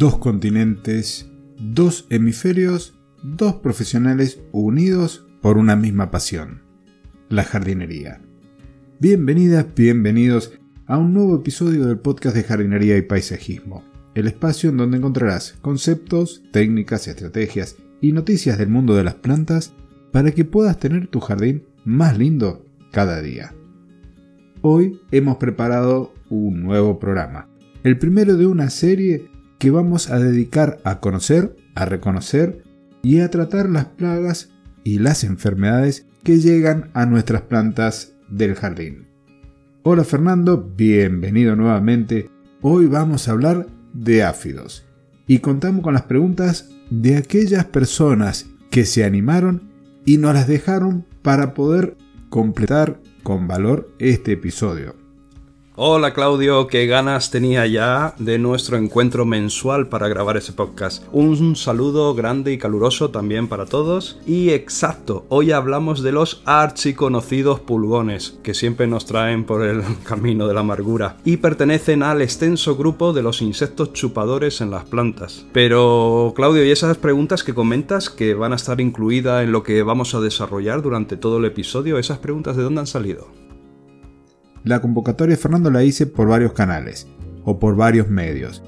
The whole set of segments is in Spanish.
dos continentes, dos hemisferios, dos profesionales unidos por una misma pasión, la jardinería. Bienvenidas, bienvenidos a un nuevo episodio del podcast de jardinería y paisajismo, el espacio en donde encontrarás conceptos, técnicas, estrategias y noticias del mundo de las plantas para que puedas tener tu jardín más lindo cada día. Hoy hemos preparado un nuevo programa, el primero de una serie que vamos a dedicar a conocer, a reconocer y a tratar las plagas y las enfermedades que llegan a nuestras plantas del jardín. Hola Fernando, bienvenido nuevamente. Hoy vamos a hablar de áfidos y contamos con las preguntas de aquellas personas que se animaron y nos las dejaron para poder completar con valor este episodio. Hola Claudio, qué ganas tenía ya de nuestro encuentro mensual para grabar ese podcast. Un saludo grande y caluroso también para todos. Y exacto, hoy hablamos de los archiconocidos pulgones, que siempre nos traen por el camino de la amargura, y pertenecen al extenso grupo de los insectos chupadores en las plantas. Pero Claudio, ¿y esas preguntas que comentas que van a estar incluidas en lo que vamos a desarrollar durante todo el episodio, esas preguntas de dónde han salido? La convocatoria Fernando la hice por varios canales o por varios medios.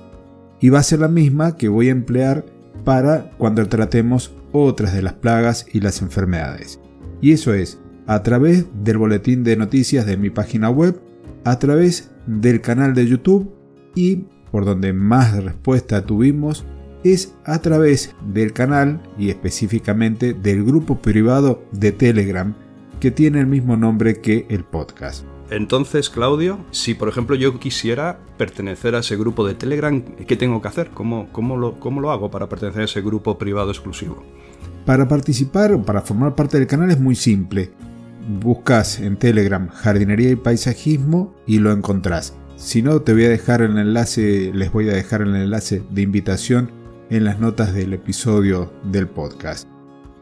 Y va a ser la misma que voy a emplear para cuando tratemos otras de las plagas y las enfermedades. Y eso es a través del boletín de noticias de mi página web, a través del canal de YouTube y por donde más respuesta tuvimos es a través del canal y específicamente del grupo privado de Telegram que tiene el mismo nombre que el podcast. Entonces, Claudio, si por ejemplo yo quisiera pertenecer a ese grupo de Telegram, ¿qué tengo que hacer? ¿Cómo, cómo, lo, cómo lo hago para pertenecer a ese grupo privado exclusivo? Para participar o para formar parte del canal es muy simple. Buscas en Telegram jardinería y paisajismo y lo encontrás. Si no, te voy a dejar el enlace, les voy a dejar el enlace de invitación en las notas del episodio del podcast.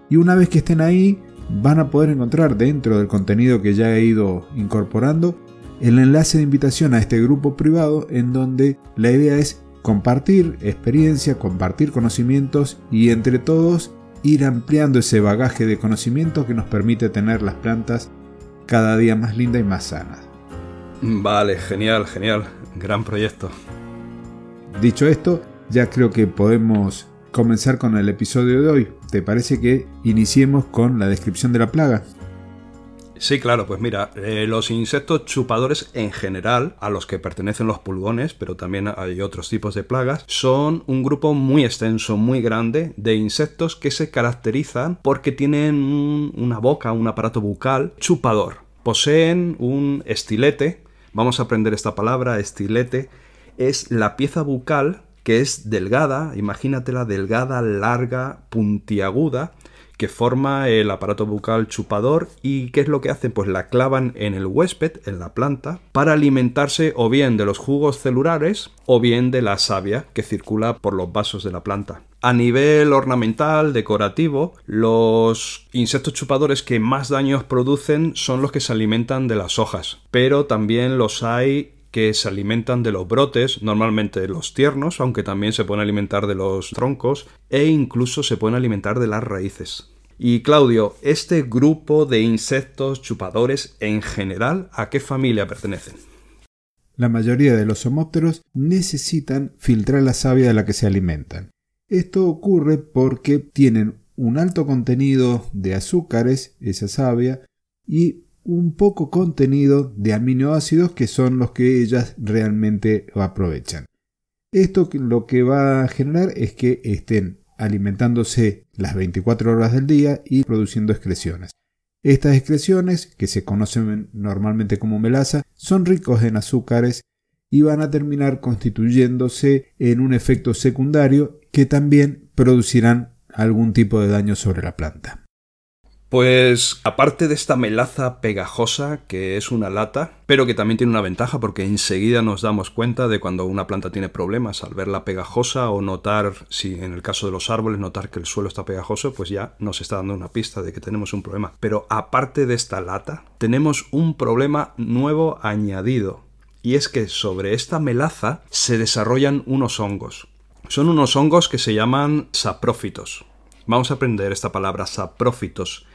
Y una vez que estén ahí, van a poder encontrar dentro del contenido que ya he ido incorporando el enlace de invitación a este grupo privado en donde la idea es compartir experiencia, compartir conocimientos y entre todos ir ampliando ese bagaje de conocimiento que nos permite tener las plantas cada día más lindas y más sanas. Vale, genial, genial, gran proyecto. Dicho esto, ya creo que podemos comenzar con el episodio de hoy. ¿Te parece que iniciemos con la descripción de la plaga? Sí, claro, pues mira, eh, los insectos chupadores en general, a los que pertenecen los pulgones, pero también hay otros tipos de plagas, son un grupo muy extenso, muy grande de insectos que se caracterizan porque tienen una boca, un aparato bucal chupador. Poseen un estilete, vamos a aprender esta palabra, estilete, es la pieza bucal que es delgada, imagínatela delgada, larga, puntiaguda, que forma el aparato bucal chupador y qué es lo que hacen pues la clavan en el huésped, en la planta, para alimentarse o bien de los jugos celulares o bien de la savia que circula por los vasos de la planta. A nivel ornamental, decorativo, los insectos chupadores que más daños producen son los que se alimentan de las hojas, pero también los hay que se alimentan de los brotes, normalmente los tiernos, aunque también se pueden alimentar de los troncos e incluso se pueden alimentar de las raíces. Y Claudio, este grupo de insectos chupadores en general, ¿a qué familia pertenecen? La mayoría de los homópteros necesitan filtrar la savia de la que se alimentan. Esto ocurre porque tienen un alto contenido de azúcares, esa savia, y un poco contenido de aminoácidos que son los que ellas realmente aprovechan. Esto lo que va a generar es que estén alimentándose las 24 horas del día y produciendo excreciones. Estas excreciones, que se conocen normalmente como melaza, son ricos en azúcares y van a terminar constituyéndose en un efecto secundario que también producirán algún tipo de daño sobre la planta. Pues aparte de esta melaza pegajosa que es una lata, pero que también tiene una ventaja porque enseguida nos damos cuenta de cuando una planta tiene problemas al verla pegajosa o notar, si en el caso de los árboles, notar que el suelo está pegajoso, pues ya nos está dando una pista de que tenemos un problema. Pero aparte de esta lata, tenemos un problema nuevo añadido. Y es que sobre esta melaza se desarrollan unos hongos Son unos hongos que se llaman saprófitos. Vamos a aprender esta palabra saprófitos.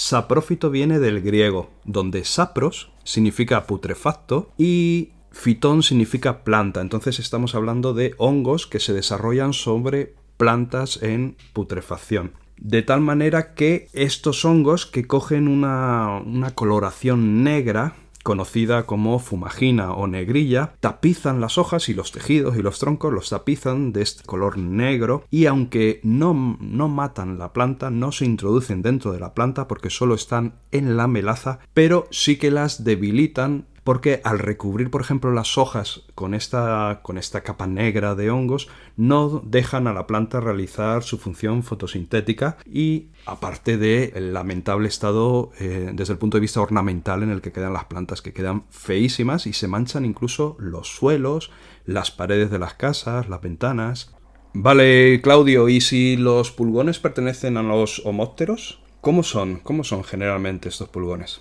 Saprófito viene del griego, donde sapros significa putrefacto y fitón significa planta. Entonces estamos hablando de hongos que se desarrollan sobre plantas en putrefacción. De tal manera que estos hongos que cogen una, una coloración negra conocida como fumagina o negrilla, tapizan las hojas y los tejidos y los troncos los tapizan de este color negro y aunque no, no matan la planta, no se introducen dentro de la planta porque solo están en la melaza, pero sí que las debilitan porque al recubrir, por ejemplo, las hojas con esta, con esta capa negra de hongos, no dejan a la planta realizar su función fotosintética y aparte del lamentable estado eh, desde el punto de vista ornamental en el que quedan las plantas, que quedan feísimas y se manchan incluso los suelos, las paredes de las casas, las ventanas. Vale, Claudio, ¿y si los pulgones pertenecen a los homópteros? ¿Cómo son? ¿Cómo son generalmente estos pulgones?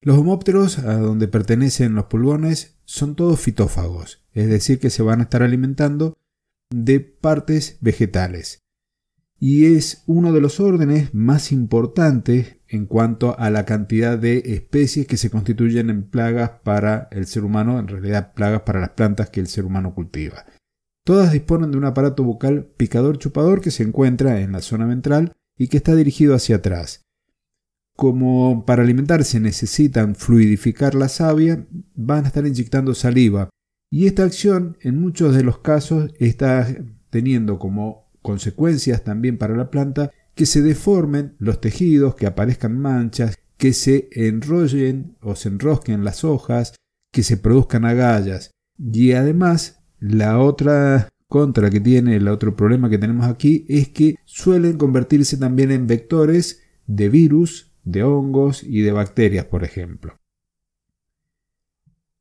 Los homópteros, a donde pertenecen los pulgones, son todos fitófagos, es decir, que se van a estar alimentando de partes vegetales. Y es uno de los órdenes más importantes en cuanto a la cantidad de especies que se constituyen en plagas para el ser humano, en realidad plagas para las plantas que el ser humano cultiva. Todas disponen de un aparato bucal picador chupador que se encuentra en la zona ventral y que está dirigido hacia atrás como para alimentarse necesitan fluidificar la savia, van a estar inyectando saliva. Y esta acción en muchos de los casos está teniendo como consecuencias también para la planta que se deformen los tejidos, que aparezcan manchas, que se enrollen o se enrosquen las hojas, que se produzcan agallas. Y además, la otra contra que tiene, el otro problema que tenemos aquí es que suelen convertirse también en vectores de virus de hongos y de bacterias, por ejemplo.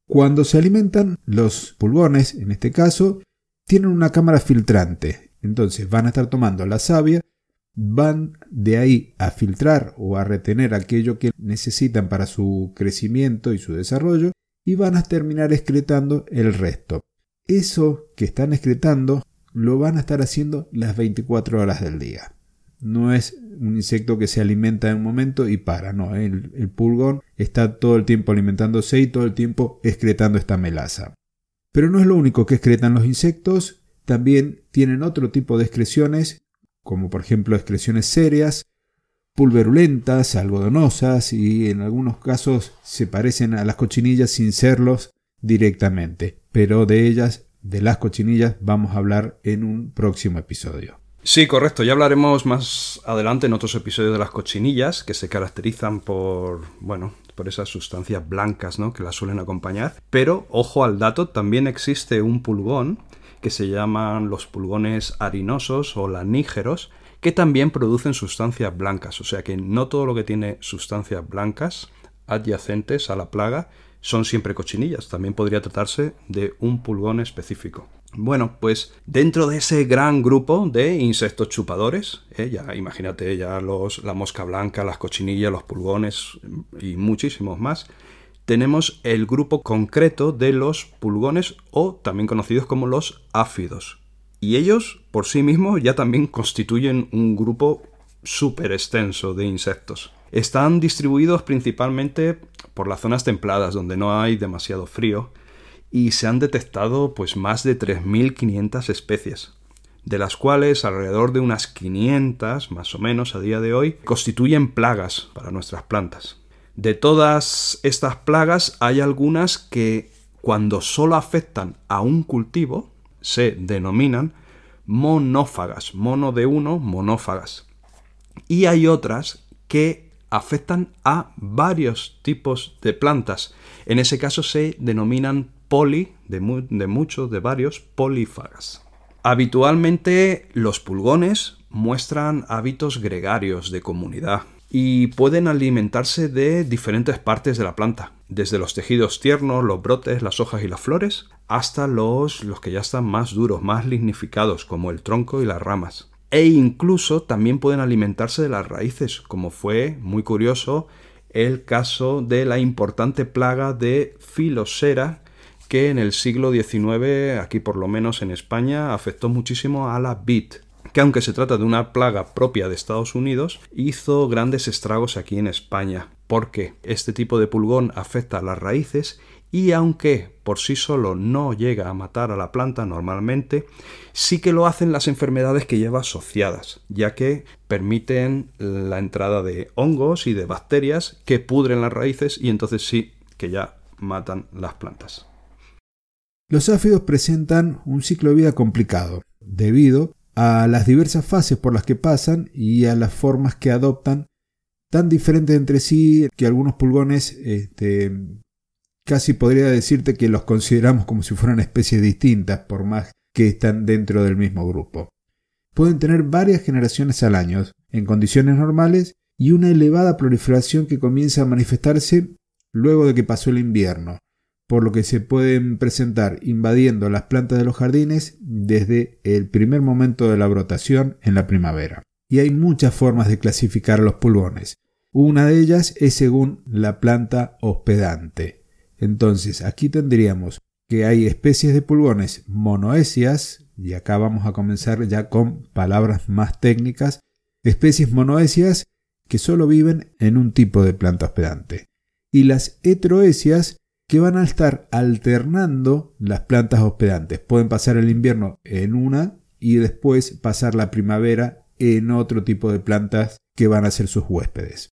Cuando se alimentan, los pulgones, en este caso, tienen una cámara filtrante. Entonces van a estar tomando la savia, van de ahí a filtrar o a retener aquello que necesitan para su crecimiento y su desarrollo y van a terminar excretando el resto. Eso que están excretando lo van a estar haciendo las 24 horas del día. No es un insecto que se alimenta en un momento y para, no, el, el pulgón está todo el tiempo alimentándose y todo el tiempo excretando esta melaza. Pero no es lo único que excretan los insectos, también tienen otro tipo de excreciones, como por ejemplo excreciones serias, pulverulentas, algodonosas y en algunos casos se parecen a las cochinillas sin serlos directamente. Pero de ellas, de las cochinillas, vamos a hablar en un próximo episodio. Sí, correcto. Ya hablaremos más adelante en otros episodios de las cochinillas, que se caracterizan por, bueno, por esas sustancias blancas, ¿no? Que las suelen acompañar. Pero, ojo al dato, también existe un pulgón que se llaman los pulgones harinosos o lanígeros, que también producen sustancias blancas. O sea que no todo lo que tiene sustancias blancas adyacentes a la plaga son siempre cochinillas. También podría tratarse de un pulgón específico. Bueno, pues dentro de ese gran grupo de insectos chupadores, ¿eh? ya imagínate ya los, la mosca blanca, las cochinillas, los pulgones y muchísimos más, tenemos el grupo concreto de los pulgones o también conocidos como los áfidos. Y ellos por sí mismos ya también constituyen un grupo súper extenso de insectos. Están distribuidos principalmente por las zonas templadas donde no hay demasiado frío y se han detectado pues más de 3.500 especies, de las cuales alrededor de unas 500 más o menos a día de hoy constituyen plagas para nuestras plantas. De todas estas plagas hay algunas que cuando solo afectan a un cultivo se denominan monófagas, mono de uno, monófagas. Y hay otras que afectan a varios tipos de plantas. En ese caso se denominan poli, de, muchos, de varios, polífagas. Habitualmente los pulgones muestran hábitos gregarios de comunidad y pueden alimentarse de diferentes partes de la planta, desde los tejidos tiernos, los brotes, las hojas y las flores, hasta los, los que ya están más duros, más lignificados, como el tronco y las ramas. E incluso también pueden alimentarse de las raíces, como fue muy curioso el caso de la importante plaga de filosera que en el siglo XIX, aquí por lo menos en España, afectó muchísimo a la vid, que aunque se trata de una plaga propia de Estados Unidos, hizo grandes estragos aquí en España, porque este tipo de pulgón afecta a las raíces y aunque por sí solo no llega a matar a la planta normalmente, sí que lo hacen las enfermedades que lleva asociadas, ya que permiten la entrada de hongos y de bacterias que pudren las raíces y entonces sí que ya matan las plantas. Los áfidos presentan un ciclo de vida complicado, debido a las diversas fases por las que pasan y a las formas que adoptan, tan diferentes entre sí que algunos pulgones este, casi podría decirte que los consideramos como si fueran especies distintas, por más que están dentro del mismo grupo. Pueden tener varias generaciones al año, en condiciones normales, y una elevada proliferación que comienza a manifestarse luego de que pasó el invierno, por lo que se pueden presentar invadiendo las plantas de los jardines desde el primer momento de la brotación en la primavera. Y hay muchas formas de clasificar los pulgones. Una de ellas es según la planta hospedante. Entonces, aquí tendríamos que hay especies de pulgones monoecias, y acá vamos a comenzar ya con palabras más técnicas, especies monoecias que solo viven en un tipo de planta hospedante, y las heteroecias que van a estar alternando las plantas hospedantes. Pueden pasar el invierno en una y después pasar la primavera en otro tipo de plantas que van a ser sus huéspedes.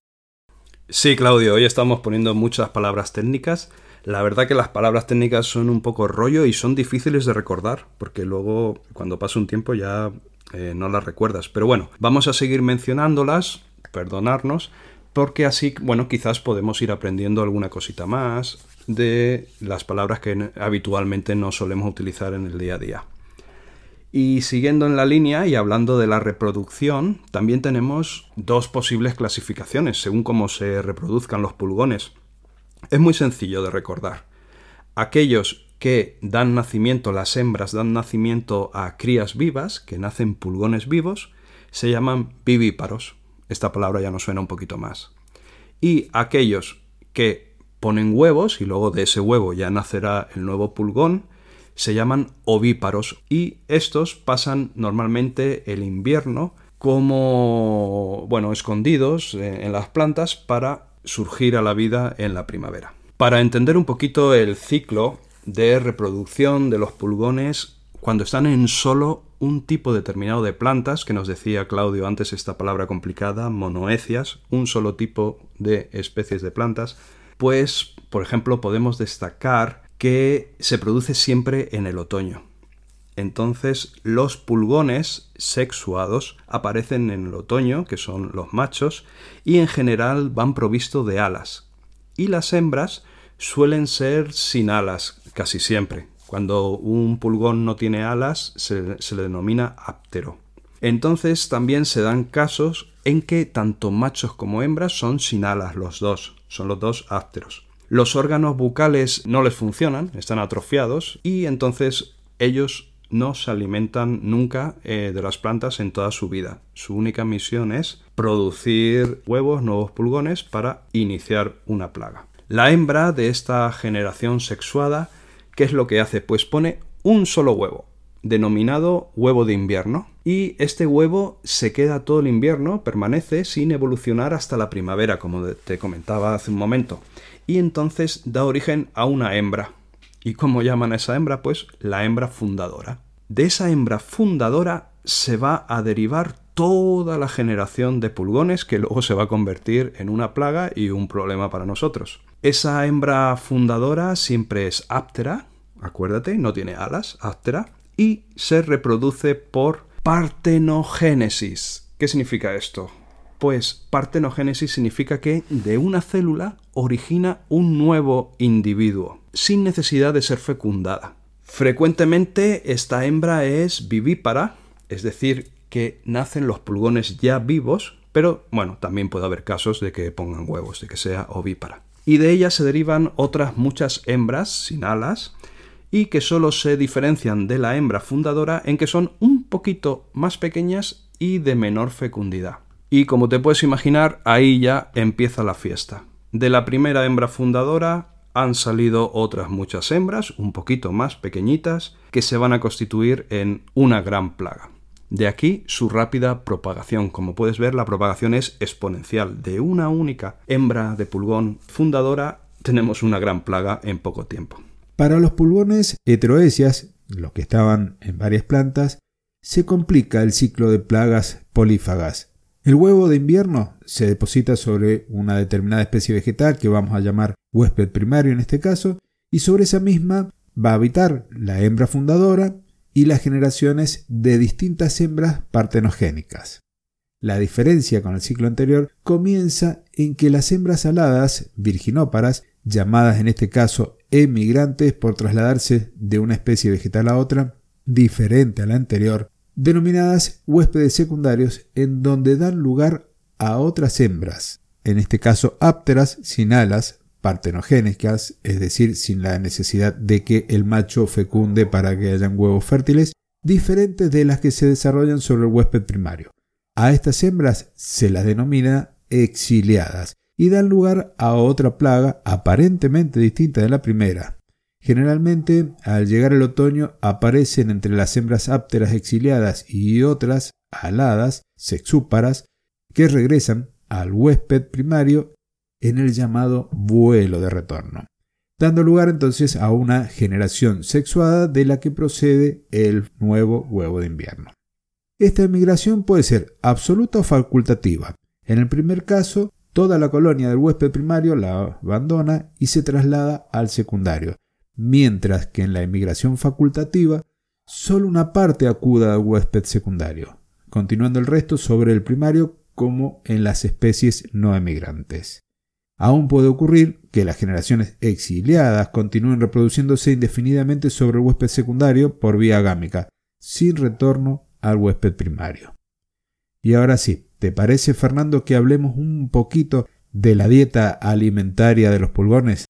Sí, Claudio, hoy estamos poniendo muchas palabras técnicas la verdad que las palabras técnicas son un poco rollo y son difíciles de recordar, porque luego cuando pasa un tiempo ya eh, no las recuerdas. Pero bueno, vamos a seguir mencionándolas, perdonarnos, porque así, bueno, quizás podemos ir aprendiendo alguna cosita más de las palabras que habitualmente no solemos utilizar en el día a día. Y siguiendo en la línea y hablando de la reproducción, también tenemos dos posibles clasificaciones según cómo se reproduzcan los pulgones. Es muy sencillo de recordar. Aquellos que dan nacimiento, las hembras dan nacimiento a crías vivas, que nacen pulgones vivos, se llaman vivíparos. Esta palabra ya nos suena un poquito más. Y aquellos que ponen huevos y luego de ese huevo ya nacerá el nuevo pulgón, se llaman ovíparos y estos pasan normalmente el invierno como, bueno, escondidos en las plantas para surgir a la vida en la primavera. Para entender un poquito el ciclo de reproducción de los pulgones cuando están en solo un tipo determinado de plantas, que nos decía Claudio antes esta palabra complicada, monoecias, un solo tipo de especies de plantas, pues, por ejemplo, podemos destacar que se produce siempre en el otoño. Entonces los pulgones sexuados aparecen en el otoño, que son los machos, y en general van provistos de alas. Y las hembras suelen ser sin alas, casi siempre. Cuando un pulgón no tiene alas se, le denomina áptero. Entonces también se dan casos en que tanto machos como hembras son sin alas los dos, son los dos ápteros. Los órganos bucales no les funcionan, están atrofiados y entonces ellos no se alimentan nunca eh, de las plantas en toda su vida. Su única misión es producir huevos, nuevos pulgones, para iniciar una plaga. La hembra de esta generación sexuada, ¿qué es lo que hace? Pues pone un solo huevo, denominado huevo de invierno, y este huevo se queda todo el invierno, permanece sin evolucionar hasta la primavera, como te comentaba hace un momento, y entonces da origen a una hembra, ¿Y cómo llaman a esa hembra? Pues la hembra fundadora. De esa hembra fundadora se va a derivar toda la generación de pulgones que luego se va a convertir en una plaga y un problema para nosotros. Esa hembra fundadora siempre es áptera, acuérdate, no tiene alas, áptera, y se reproduce por partenogénesis. ¿Qué significa esto? Pues partenogénesis significa que de una célula origina un nuevo individuo, sin necesidad de ser fecundada. Frecuentemente esta hembra es vivípara, es decir, que nacen los pulgones ya vivos, pero bueno, también puede haber casos de que pongan huevos, de que sea ovípara. Y de ella se derivan otras muchas hembras sin alas, y que solo se diferencian de la hembra fundadora en que son un poquito más pequeñas y de menor fecundidad. Y como te puedes imaginar, ahí ya empieza la fiesta. De la primera hembra fundadora han salido otras muchas hembras, un poquito más pequeñitas, que se van a constituir en una gran plaga. De aquí su rápida propagación. Como puedes ver, la propagación es exponencial. De una única hembra de pulgón fundadora tenemos una gran plaga en poco tiempo. Para los pulgones heteroesias, los que estaban en varias plantas, se complica el ciclo de plagas polífagas. El huevo de invierno se deposita sobre una determinada especie vegetal que vamos a llamar huésped primario en este caso, y sobre esa misma va a habitar la hembra fundadora y las generaciones de distintas hembras partenogénicas. La diferencia con el ciclo anterior comienza en que las hembras aladas, virginóparas, llamadas en este caso emigrantes por trasladarse de una especie vegetal a otra, diferente a la anterior, denominadas huéspedes secundarios, en donde dan lugar a otras hembras, en este caso ápteras sin alas, partenogénicas, es decir, sin la necesidad de que el macho fecunde para que hayan huevos fértiles, diferentes de las que se desarrollan sobre el huésped primario. A estas hembras se las denomina exiliadas y dan lugar a otra plaga aparentemente distinta de la primera. Generalmente, al llegar el otoño, aparecen entre las hembras ápteras exiliadas y otras aladas, sexúparas, que regresan al huésped primario en el llamado vuelo de retorno, dando lugar entonces a una generación sexuada de la que procede el nuevo huevo de invierno. Esta emigración puede ser absoluta o facultativa. En el primer caso, toda la colonia del huésped primario la abandona y se traslada al secundario, mientras que en la emigración facultativa, solo una parte acuda al huésped secundario, continuando el resto sobre el primario como en las especies no emigrantes. Aún puede ocurrir que las generaciones exiliadas continúen reproduciéndose indefinidamente sobre el huésped secundario por vía gámica, sin retorno al huésped primario. Y ahora sí, ¿te parece Fernando que hablemos un poquito de la dieta alimentaria de los pulgones?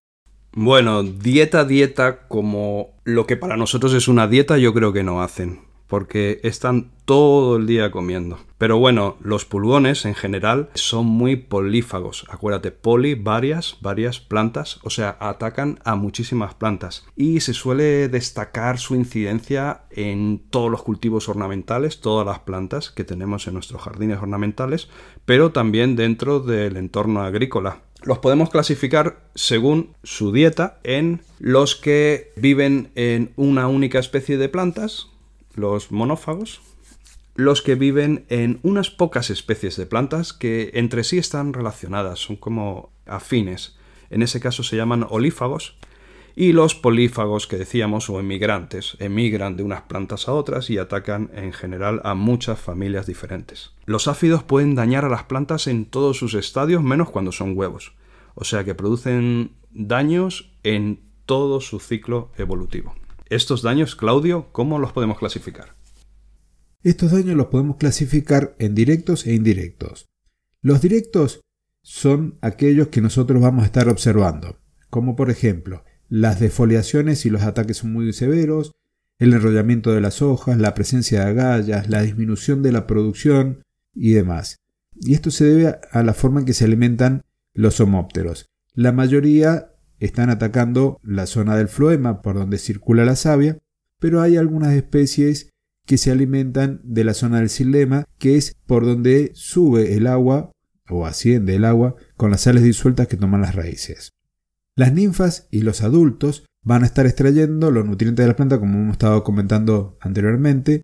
Bueno, dieta, dieta, como lo que para nosotros es una dieta, yo creo que no hacen porque están todo el día comiendo. Pero bueno, los pulgones en general son muy polífagos. Acuérdate, poli, varias, varias plantas, o sea, atacan a muchísimas plantas. Y se suele destacar su incidencia en todos los cultivos ornamentales, todas las plantas que tenemos en nuestros jardines ornamentales, pero también dentro del entorno agrícola. Los podemos clasificar según su dieta en los que viven en una única especie de plantas, los monófagos, los que viven en unas pocas especies de plantas que entre sí están relacionadas, son como afines. En ese caso se llaman olífagos. Y los polífagos que decíamos o emigrantes, emigran de unas plantas a otras y atacan en general a muchas familias diferentes. Los áfidos pueden dañar a las plantas en todos sus estadios menos cuando son huevos, o sea que producen daños en todo su ciclo evolutivo. Estos daños, Claudio, ¿cómo los podemos clasificar? Estos daños los podemos clasificar en directos e indirectos. Los directos son aquellos que nosotros vamos a estar observando, como por ejemplo las defoliaciones si los ataques son muy severos, el enrollamiento de las hojas, la presencia de agallas, la disminución de la producción y demás. Y esto se debe a la forma en que se alimentan los homópteros. La mayoría están atacando la zona del floema por donde circula la savia, pero hay algunas especies que se alimentan de la zona del xilema, que es por donde sube el agua o asciende el agua con las sales disueltas que toman las raíces. Las ninfas y los adultos van a estar extrayendo los nutrientes de la planta como hemos estado comentando anteriormente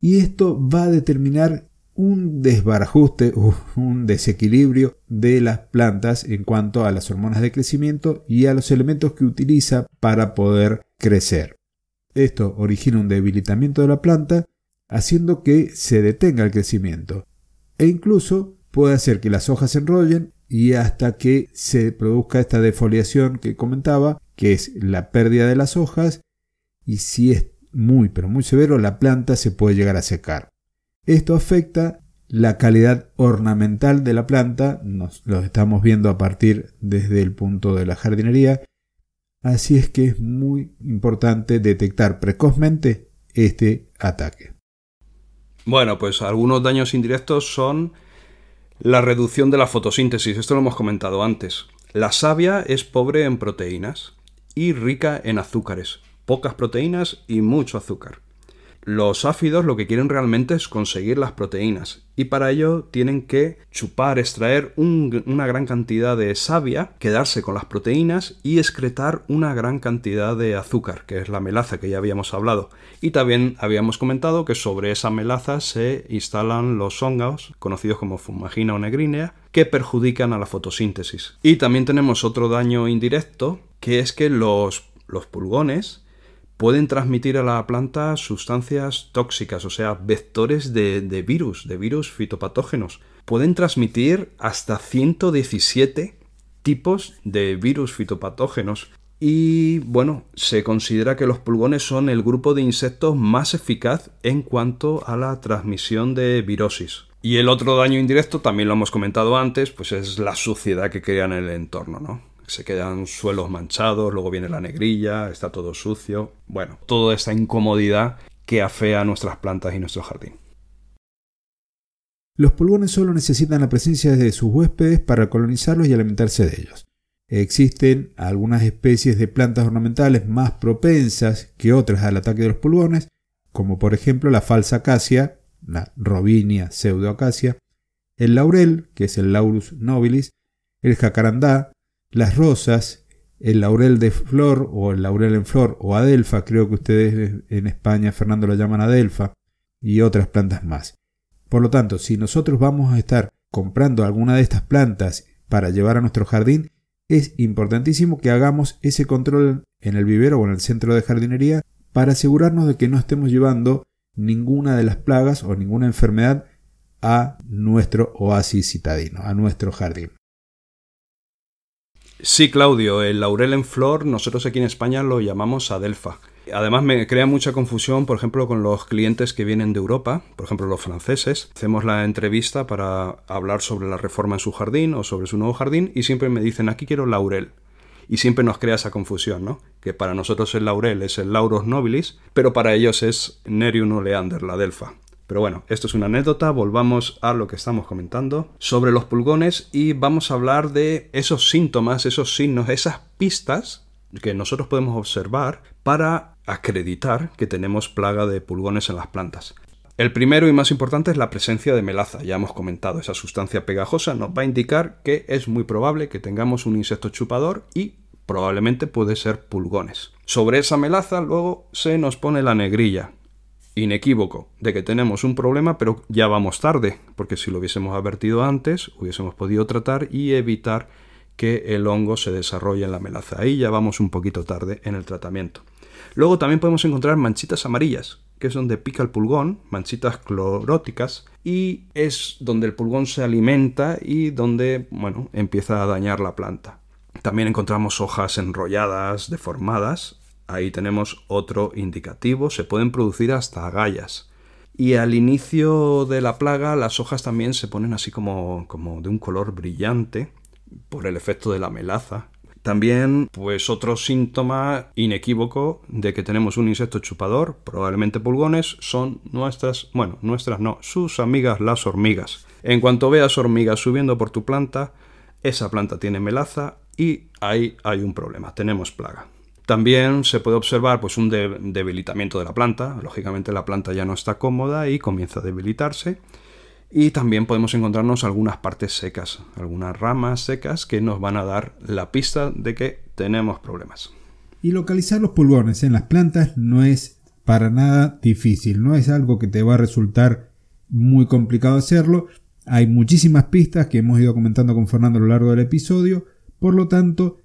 y esto va a determinar un desbarajuste o un desequilibrio de las plantas en cuanto a las hormonas de crecimiento y a los elementos que utiliza para poder crecer. Esto origina un debilitamiento de la planta, haciendo que se detenga el crecimiento e incluso puede hacer que las hojas se enrollen y hasta que se produzca esta defoliación que comentaba, que es la pérdida de las hojas y si es muy pero muy severo la planta se puede llegar a secar. Esto afecta la calidad ornamental de la planta, nos lo estamos viendo a partir desde el punto de la jardinería, así es que es muy importante detectar precozmente este ataque. Bueno, pues algunos daños indirectos son la reducción de la fotosíntesis, esto lo hemos comentado antes. La savia es pobre en proteínas y rica en azúcares, pocas proteínas y mucho azúcar. Los áfidos lo que quieren realmente es conseguir las proteínas y para ello tienen que chupar, extraer una gran cantidad de savia, quedarse con las proteínas y excretar una gran cantidad de azúcar, que es la melaza que ya habíamos hablado. Y también habíamos comentado que sobre esa melaza se instalan los hongos, conocidos como fumagina o negrinea, que perjudican a la fotosíntesis. Y también tenemos otro daño indirecto, que es que los, los pulgones pueden transmitir a la planta sustancias tóxicas, o sea, vectores de, virus, de virus fitopatógenos. Pueden transmitir hasta 117 tipos de virus fitopatógenos. Y bueno, se considera que los pulgones son el grupo de insectos más eficaz en cuanto a la transmisión de virosis. Y el otro daño indirecto, también lo hemos comentado antes, pues es la suciedad que crean en el entorno, ¿no? Se quedan suelos manchados, luego viene la negrilla, está todo sucio. Bueno, toda esta incomodidad que afea nuestras plantas y nuestro jardín. Los pulgones solo necesitan la presencia de sus huéspedes para colonizarlos y alimentarse de ellos. Existen algunas especies de plantas ornamentales más propensas que otras al ataque de los pulgones, como por ejemplo la falsa acacia, la Robinia pseudoacacia, el laurel, que es el Laurus nobilis, el jacarandá, las rosas, el laurel de flor o el laurel en flor o adelfa, creo que ustedes en España, Fernando, lo llaman adelfa, y otras plantas más. Por lo tanto, si nosotros vamos a estar comprando alguna de estas plantas para llevar a nuestro jardín, es importantísimo que hagamos ese control en el vivero o en el centro de jardinería para asegurarnos de que no estemos llevando ninguna de las plagas o ninguna enfermedad a nuestro oasis citadino, a nuestro jardín. Sí, Claudio, el laurel en flor nosotros aquí en España lo llamamos adelfa. Además me crea mucha confusión, por ejemplo, con los clientes que vienen de Europa, por ejemplo los franceses. Hacemos la entrevista para hablar sobre la reforma en su jardín o sobre su nuevo jardín y siempre me dicen aquí quiero laurel. Y siempre nos crea esa confusión, ¿no? Que para nosotros el laurel es el Laurus nobilis, pero para ellos es Nerium oleander, la adelfa. Pero bueno, esto es una anécdota, volvamos a lo que estamos comentando sobre los pulgones y vamos a hablar de esos síntomas, esos signos, esas pistas que nosotros podemos observar para acreditar que tenemos plaga de pulgones en las plantas. El primero y más importante es la presencia de melaza. Ya hemos comentado, esa sustancia pegajosa nos va a indicar que es muy probable que tengamos un insecto chupador y probablemente puede ser pulgones. Sobre esa melaza luego se nos pone la negrilla, inequívoco de que tenemos un problema, pero ya vamos tarde, porque si lo hubiésemos advertido antes, hubiésemos podido tratar y evitar que el hongo se desarrolle en la melaza. Ahí ya vamos un poquito tarde en el tratamiento. Luego también podemos encontrar manchitas amarillas, que es donde pica el pulgón, manchitas cloróticas, y es donde el pulgón se alimenta y donde, bueno, empieza a dañar la planta. También encontramos hojas enrolladas, deformadas, Ahí tenemos otro indicativo, se pueden producir hasta agallas. Y al inicio de la plaga las hojas también se ponen así como, como de un color brillante por el efecto de la melaza. También, pues otro síntoma inequívoco de que tenemos un insecto chupador, probablemente pulgones, son nuestras, bueno, nuestras no, sus amigas las hormigas. En cuanto veas hormigas subiendo por tu planta, esa planta tiene melaza y ahí hay un problema, tenemos plaga. También se puede observar pues, un debilitamiento de la planta. Lógicamente la planta ya no está cómoda y comienza a debilitarse. Y también podemos encontrarnos algunas partes secas, algunas ramas secas que nos van a dar la pista de que tenemos problemas. Y localizar los pulgones en las plantas no es para nada difícil, no es algo que te va a resultar muy complicado hacerlo. Hay muchísimas pistas que hemos ido comentando con Fernando a lo largo del episodio, por lo tanto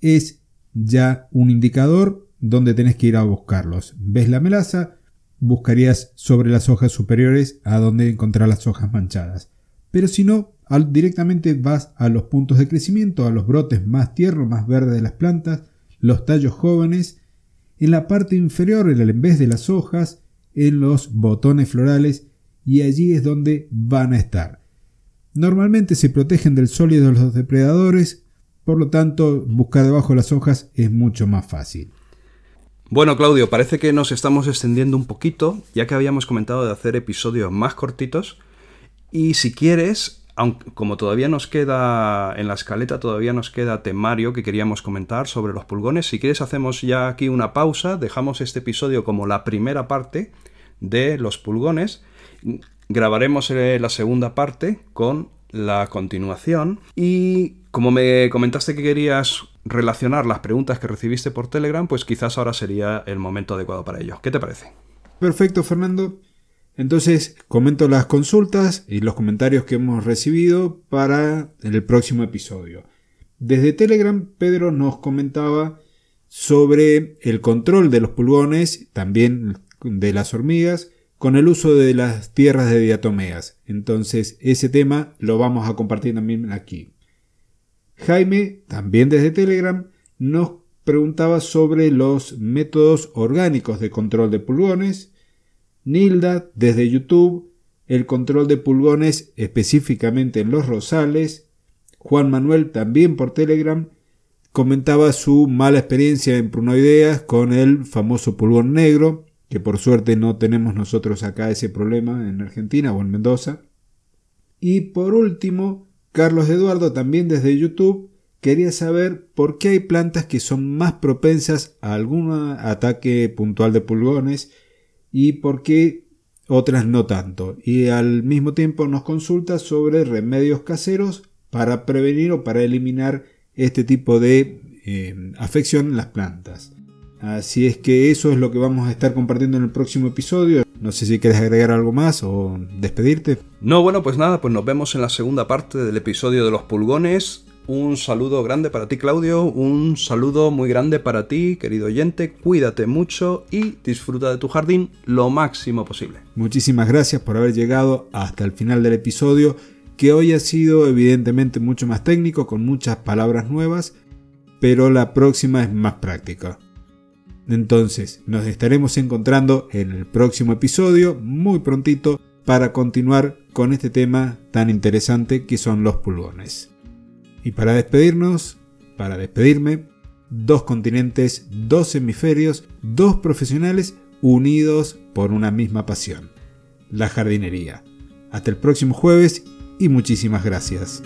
es ya un indicador donde tenés que ir a buscarlos. ¿Ves la melaza? Buscarías sobre las hojas superiores a donde encontrar las hojas manchadas. Pero si no, directamente vas a los puntos de crecimiento, a los brotes más tiernos, más verdes de las plantas, los tallos jóvenes, en la parte inferior, en vez de las hojas, en los botones florales, y allí es donde van a estar. Normalmente se protegen del sol y de los depredadores por lo tanto, buscar debajo de las hojas es mucho más fácil. Bueno, Claudio, parece que nos estamos extendiendo un poquito, ya que habíamos comentado de hacer episodios más cortitos. Y si quieres, como todavía nos queda en la escaleta, todavía nos queda temario que queríamos comentar sobre los pulgones. Si quieres, hacemos ya aquí una pausa, dejamos este episodio como la primera parte de los pulgones. Grabaremos eh, la segunda parte con la continuación. Y como me comentaste que querías relacionar las preguntas que recibiste por Telegram, pues quizás ahora sería el momento adecuado para ello. ¿Qué te parece? Perfecto, Fernando. Entonces, comento las consultas y los comentarios que hemos recibido para el próximo episodio. Desde Telegram, Pedro nos comentaba sobre el control de los pulgones, también de las hormigas, con el uso de las tierras de diatomeas. Entonces, ese tema lo vamos a compartir también aquí. Jaime, también desde Telegram, nos preguntaba sobre los métodos orgánicos de control de pulgones. Nilda, desde YouTube, el control de pulgones específicamente en los rosales. Juan Manuel, también por Telegram, comentaba su mala experiencia en prunoideas con el famoso pulgón negro, que por suerte no tenemos nosotros acá ese problema en Argentina o en Mendoza. Y por último, Carlos Eduardo, también desde YouTube, quería saber por qué hay plantas que son más propensas a algún ataque puntual de pulgones y por qué otras no tanto. Y al mismo tiempo nos consulta sobre remedios caseros para prevenir o para eliminar este tipo de eh, afección en las plantas. Así es que eso es lo que vamos a estar compartiendo en el próximo episodio. No sé si quieres agregar algo más o despedirte. No, bueno, pues nada, pues nos vemos en la segunda parte del episodio de los pulgones. Un saludo grande para ti, Claudio. Un saludo muy grande para ti, querido oyente. Cuídate mucho y disfruta de tu jardín lo máximo posible. Muchísimas gracias por haber llegado hasta el final del episodio, que hoy ha sido evidentemente mucho más técnico, con muchas palabras nuevas, pero la próxima es más práctica. Entonces, nos estaremos encontrando en el próximo episodio, muy prontito, para continuar con este tema tan interesante que son los pulgones. Y para despedirnos, para despedirme, dos continentes, dos hemisferios, dos profesionales unidos por una misma pasión, la jardinería. Hasta el próximo jueves y muchísimas gracias.